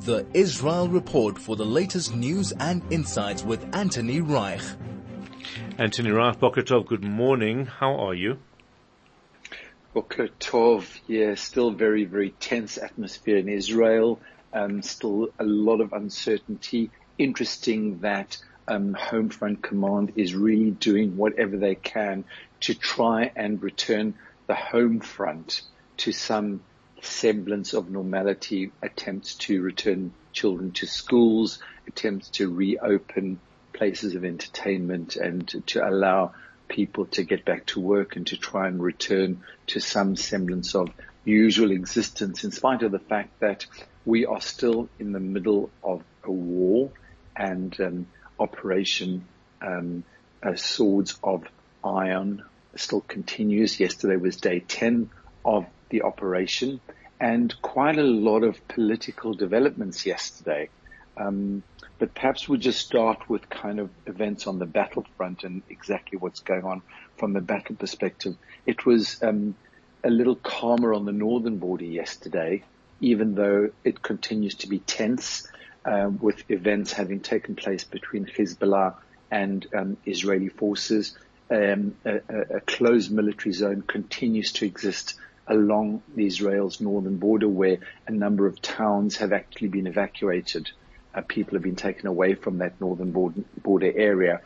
The Israel Report for the latest news and insights with Anthony Reich. Anthony Reich, Boker Tov, good morning. How are you? Boker Tov, yeah, still very, very tense atmosphere in Israel. Um, still a lot of uncertainty. Interesting that um, Home Front Command is really doing whatever they can to try and return the home front to some semblance of normality, attempts to return children to schools, attempts to reopen places of entertainment and to allow people to get back to work and to try and return to some semblance of usual existence in spite of the fact that we are still in the middle of a war and um, operation um, uh, swords of iron still continues. Yesterday was day 10 of the operation and quite a lot of political developments yesterday. Um, but perhaps we'll just start with kind of events on the battlefront and exactly what's going on from the battle perspective. It was um, a little calmer on the northern border yesterday, even though it continues to be tense uh, with events having taken place between Hezbollah and um, Israeli forces um, a, a, closed military zone continues to exist along Israel's northern border where a number of towns have actually been evacuated. Uh, people have been taken away from that northern border, border area.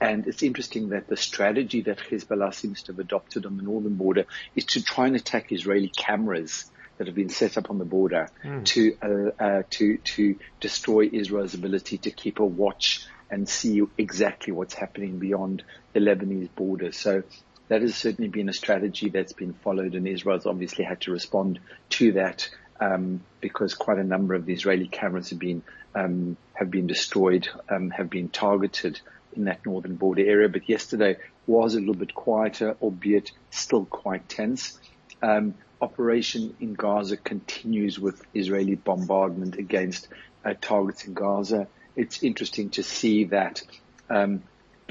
And it's interesting that the strategy that Hezbollah seems to have adopted on the northern border is to try and attack Israeli cameras that have been set up on the border mm. to uh, uh, to to destroy Israel's ability to keep a watch and see exactly what's happening beyond the Lebanese border. So that has certainly been a strategy that's been followed, and Israel's obviously had to respond to that um, because quite a number of the Israeli cameras have been um, have been destroyed, um, have been targeted in that northern border area. But yesterday was a little bit quieter, albeit still quite tense. Um, operation in Gaza continues with Israeli bombardment against uh, targets in Gaza it's interesting to see that um,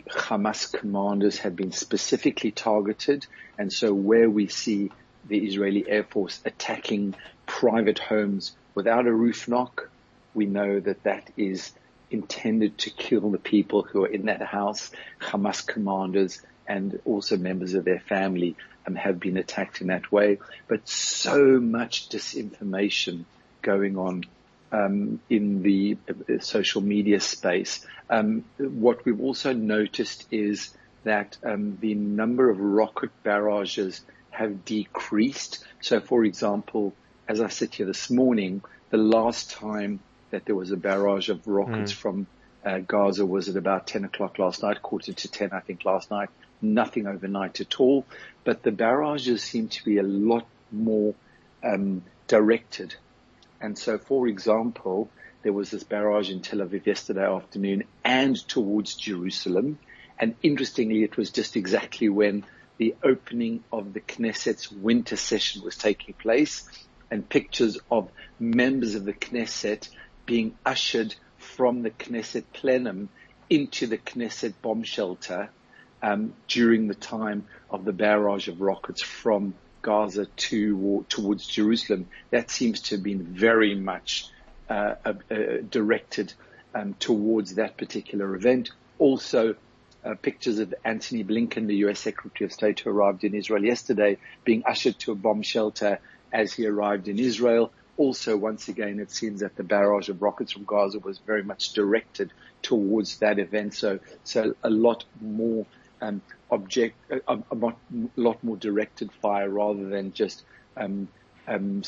Hamas commanders have been specifically targeted, and so where we see the Israeli Air Force attacking private homes without a roof knock, we know that that is intended to kill the people who are in that house. Hamas commanders and also members of their family um, have been attacked in that way. But so much disinformation going on um, in the uh, social media space. Um, what we've also noticed is that um, the number of rocket barrages have decreased. So, for example, as I sit here this morning, the last time that there was a barrage of rockets mm. from uh, Gaza was at about 10 o'clock last night, quarter to 10, I think, last night. Nothing overnight at all. But the barrages seem to be a lot more um, directed and so, for example, there was this barrage in Tel Aviv yesterday afternoon and towards Jerusalem. And interestingly, it was just exactly when the opening of the Knesset's winter session was taking place and pictures of members of the Knesset being ushered from the Knesset plenum into the Knesset bomb shelter um, during the time of the barrage of rockets from Gaza to towards Jerusalem, that seems to have been very much uh, uh, directed um, towards that particular event. Also, uh, pictures of Antony Blinken, the U.S. Secretary of State who arrived in Israel yesterday, being ushered to a bomb shelter as he arrived in Israel. Also, once again, it seems that the barrage of rockets from Gaza was very much directed towards that event. So, so a lot more um, object, a, a, lot more directed fire rather than just um, um,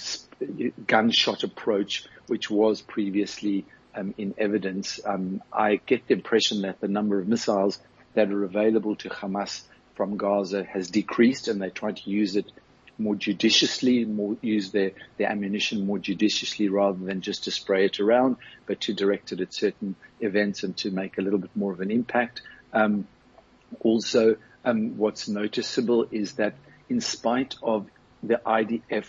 gunshot approach, which was previously um, in evidence. Um, I get the impression that the number of missiles that are available to Hamas from Gaza has decreased and they try to use it more judiciously, more use their, their ammunition more judiciously rather than just to spray it around, but to direct it at certain events and to make a little bit more of an impact. Um, also, um, what's noticeable is that in spite of the IDF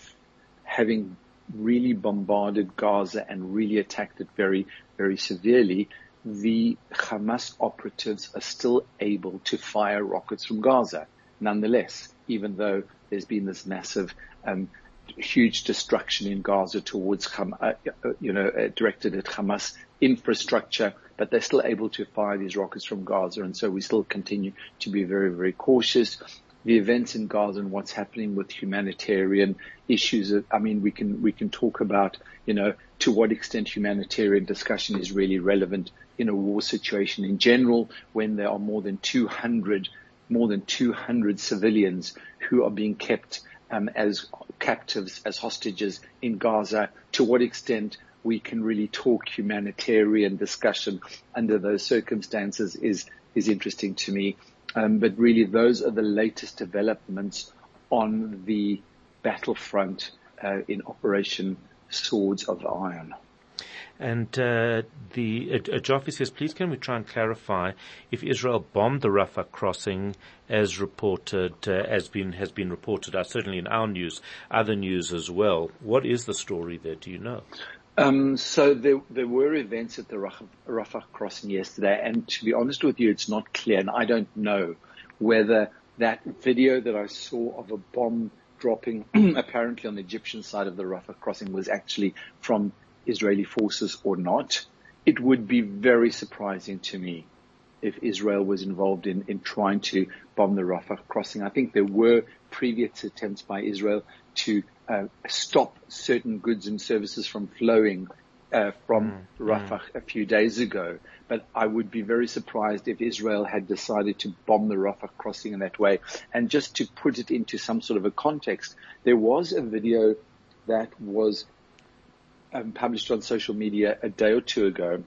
having really bombarded Gaza and really attacked it very, very severely, the Hamas operatives are still able to fire rockets from Gaza, nonetheless, even though there's been this massive, um, huge destruction in Gaza towards, uh, uh, you know, uh, directed at Hamas infrastructure, but they're still able to fire these rockets from Gaza. And so we still continue to be very, very cautious. The events in Gaza and what's happening with humanitarian issues. I mean, we can, we can talk about, you know, to what extent humanitarian discussion is really relevant in a war situation in general when there are more than 200 more than 200 civilians who are being kept um, as captives, as hostages in Gaza. To what extent we can really talk humanitarian discussion under those circumstances is is interesting to me. Um, but really, those are the latest developments on the battlefront uh, in Operation Swords of Iron. And uh, the uh, Jaffe says, please can we try and clarify if Israel bombed the Rafah crossing as reported, uh, as been has been reported, uh, certainly in our news, other news as well. What is the story there? Do you know? Um, so there, there were events at the Rafah, Rafah crossing yesterday, and to be honest with you, it's not clear, and I don't know whether that video that I saw of a bomb dropping apparently on the Egyptian side of the Rafah crossing was actually from Israeli forces or not. It would be very surprising to me if Israel was involved in, in trying to bomb the Rafah crossing. I think there were previous attempts by Israel to uh, stop certain goods and services from flowing uh, from mm, Rafah mm. a few days ago. But I would be very surprised if Israel had decided to bomb the Rafah crossing in that way. And just to put it into some sort of a context, there was a video that was um, published on social media a day or two ago,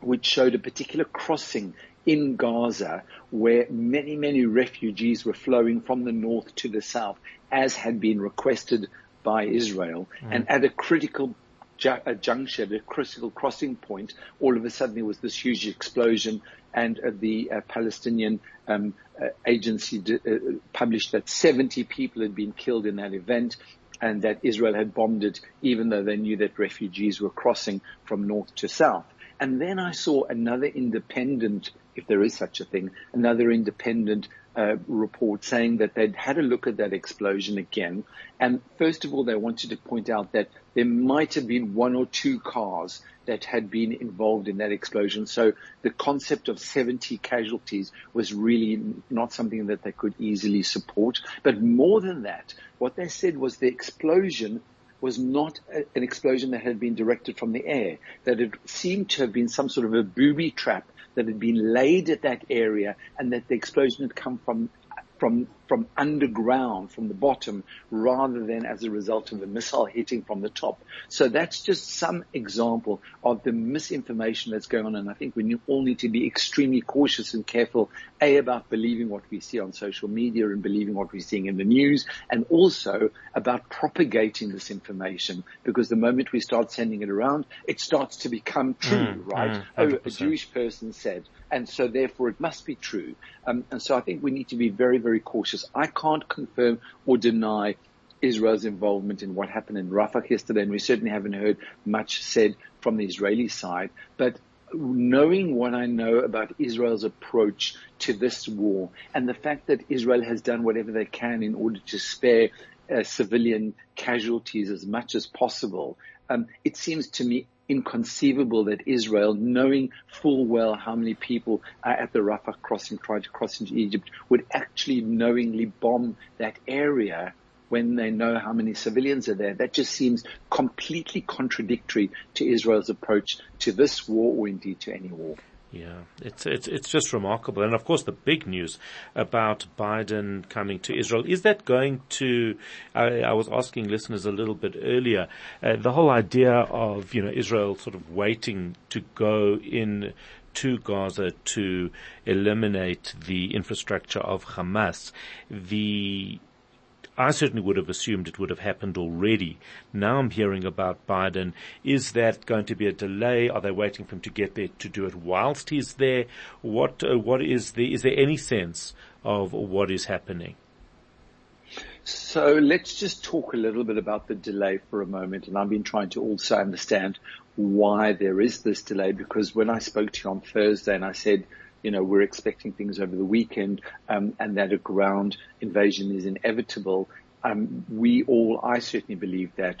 which showed a particular crossing in Gaza where many, many refugees were flowing from the north to the south, as had been requested by Israel. Mm. And at a critical ju- a juncture, at a critical crossing point, all of a sudden there was this huge explosion and uh, the uh, Palestinian um, uh, agency d- uh, published that 70 people had been killed in that event and that Israel had bombed it even though they knew that refugees were crossing from north to south. And then I saw another independent, if there is such a thing, another independent uh, report saying that they'd had a look at that explosion again. And first of all, they wanted to point out that there might have been one or two cars that had been involved in that explosion. So the concept of 70 casualties was really not something that they could easily support. But more than that, what they said was the explosion was not a, an explosion that had been directed from the air, that it seemed to have been some sort of a booby trap that had been laid at that area and that the explosion had come from from from underground, from the bottom, rather than as a result of a missile hitting from the top. So that's just some example of the misinformation that's going on. And I think we all need to be extremely cautious and careful, A, about believing what we see on social media and believing what we're seeing in the news, and also about propagating this information, because the moment we start sending it around, it starts to become true, mm, right? Mm, oh, a Jewish person said, and so therefore it must be true. Um, and so I think we need to be very, very cautious. I can't confirm or deny Israel's involvement in what happened in Rafah yesterday, and we certainly haven't heard much said from the Israeli side. But knowing what I know about Israel's approach to this war and the fact that Israel has done whatever they can in order to spare uh, civilian casualties as much as possible, um, it seems to me inconceivable that Israel, knowing full well how many people are at the Rafah crossing trying to cross into Egypt, would actually knowingly bomb that area when they know how many civilians are there. That just seems completely contradictory to Israel's approach to this war or indeed to any war. Yeah, it's it's it's just remarkable, and of course the big news about Biden coming to Israel is that going to. I, I was asking listeners a little bit earlier uh, the whole idea of you know Israel sort of waiting to go in to Gaza to eliminate the infrastructure of Hamas. The I certainly would have assumed it would have happened already. Now I'm hearing about Biden. Is that going to be a delay? Are they waiting for him to get there to do it whilst he's there? What, uh, what is the, is there any sense of what is happening? So let's just talk a little bit about the delay for a moment. And I've been trying to also understand why there is this delay because when I spoke to you on Thursday and I said, you know, we're expecting things over the weekend, um, and that a ground invasion is inevitable. Um, we all, I certainly believe that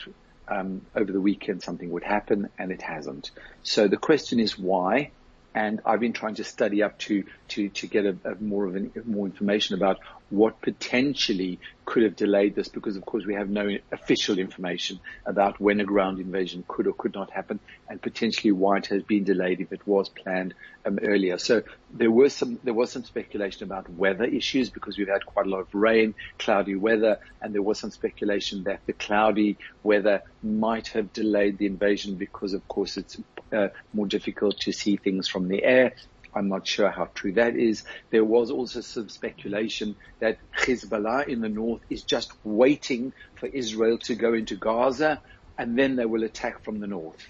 um, over the weekend something would happen, and it hasn't. So the question is why? And I've been trying to study up to to to get a, a more of an, more information about what potentially could have delayed this because of course we have no official information about when a ground invasion could or could not happen and potentially why it has been delayed if it was planned um, earlier. So there was some, there was some speculation about weather issues because we've had quite a lot of rain, cloudy weather, and there was some speculation that the cloudy weather might have delayed the invasion because of course it's uh, more difficult to see things from the air I'm not sure how true that is. There was also some speculation that Hezbollah in the north is just waiting for Israel to go into Gaza and then they will attack from the north.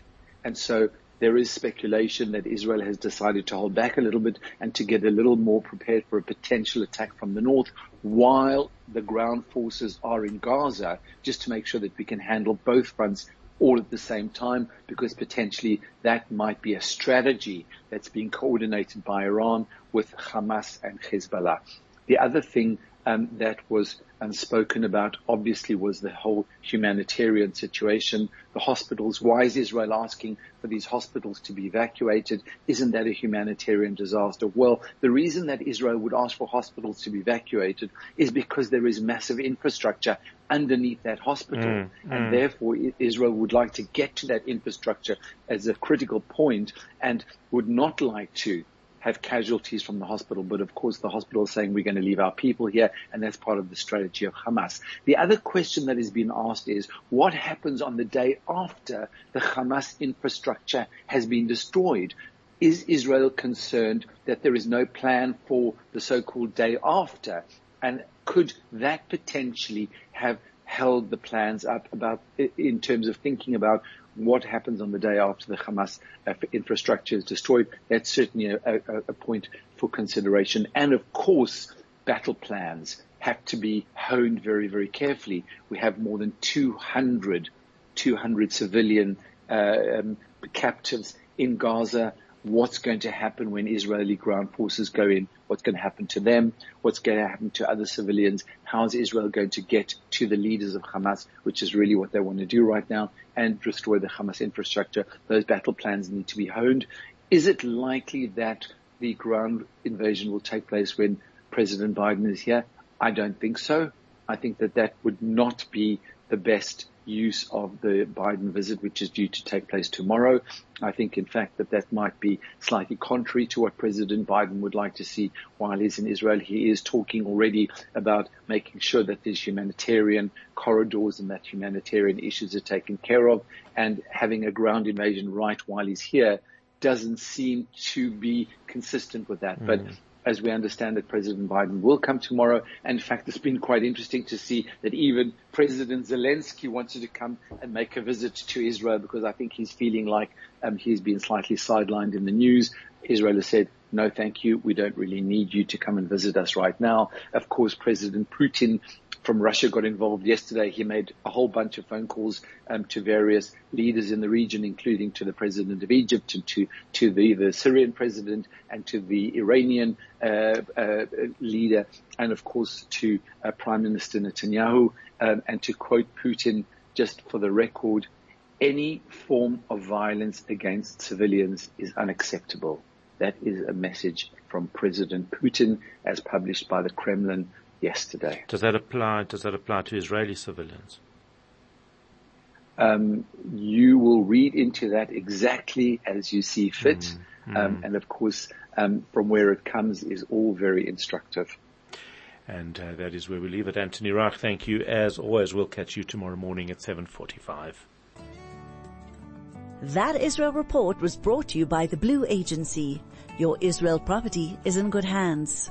And so there is speculation that Israel has decided to hold back a little bit and to get a little more prepared for a potential attack from the north while the ground forces are in Gaza just to make sure that we can handle both fronts all at the same time because potentially that might be a strategy that's being coordinated by Iran with Hamas and Hezbollah. The other thing um, that was unspoken about obviously was the whole humanitarian situation, the hospitals. Why is Israel asking for these hospitals to be evacuated? Isn't that a humanitarian disaster? Well, the reason that Israel would ask for hospitals to be evacuated is because there is massive infrastructure underneath that hospital. Mm, and mm. therefore Israel would like to get to that infrastructure as a critical point and would not like to have casualties from the hospital, but of course the hospital is saying we're going to leave our people here, and that's part of the strategy of Hamas. The other question that is being asked is what happens on the day after the Hamas infrastructure has been destroyed? Is Israel concerned that there is no plan for the so-called day after? And could that potentially have held the plans up about in terms of thinking about what happens on the day after the Hamas uh, infrastructure is destroyed. That's certainly a, a, a point for consideration. And of course, battle plans have to be honed very, very carefully. We have more than 200, 200 civilian uh, um, captives in Gaza what's going to happen when Israeli ground forces go in, what's going to happen to them, what's going to happen to other civilians, how is Israel going to get to the leaders of Hamas, which is really what they want to do right now, and destroy the Hamas infrastructure. Those battle plans need to be honed. Is it likely that the ground invasion will take place when President Biden is here? I don't think so. I think that that would not be the best use of the Biden visit, which is due to take place tomorrow. I think, in fact, that that might be slightly contrary to what President Biden would like to see while he's in Israel. He is talking already about making sure that there's humanitarian corridors and that humanitarian issues are taken care of and having a ground invasion right while he's here doesn't seem to be consistent with that. Mm. But as we understand that President Biden will come tomorrow. And in fact, it's been quite interesting to see that even President Zelensky wanted to come and make a visit to Israel because I think he's feeling like um, he's been slightly sidelined in the news. Israel has said, no, thank you. We don't really need you to come and visit us right now. Of course, President Putin from Russia got involved yesterday. He made a whole bunch of phone calls um, to various leaders in the region, including to the president of Egypt and to to the, the Syrian president and to the Iranian uh, uh, leader, and of course to uh, Prime Minister Netanyahu. Um, and to quote Putin, just for the record, any form of violence against civilians is unacceptable. That is a message from President Putin as published by the Kremlin yesterday. Does that apply? Does that apply to Israeli civilians? Um, you will read into that exactly as you see fit. Mm, Um, and of course, um, from where it comes is all very instructive. And uh, that is where we leave it. Anthony Reich, thank you. As always, we'll catch you tomorrow morning at 7.45. That Israel report was brought to you by the Blue Agency. Your Israel property is in good hands.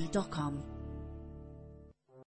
Realty.com.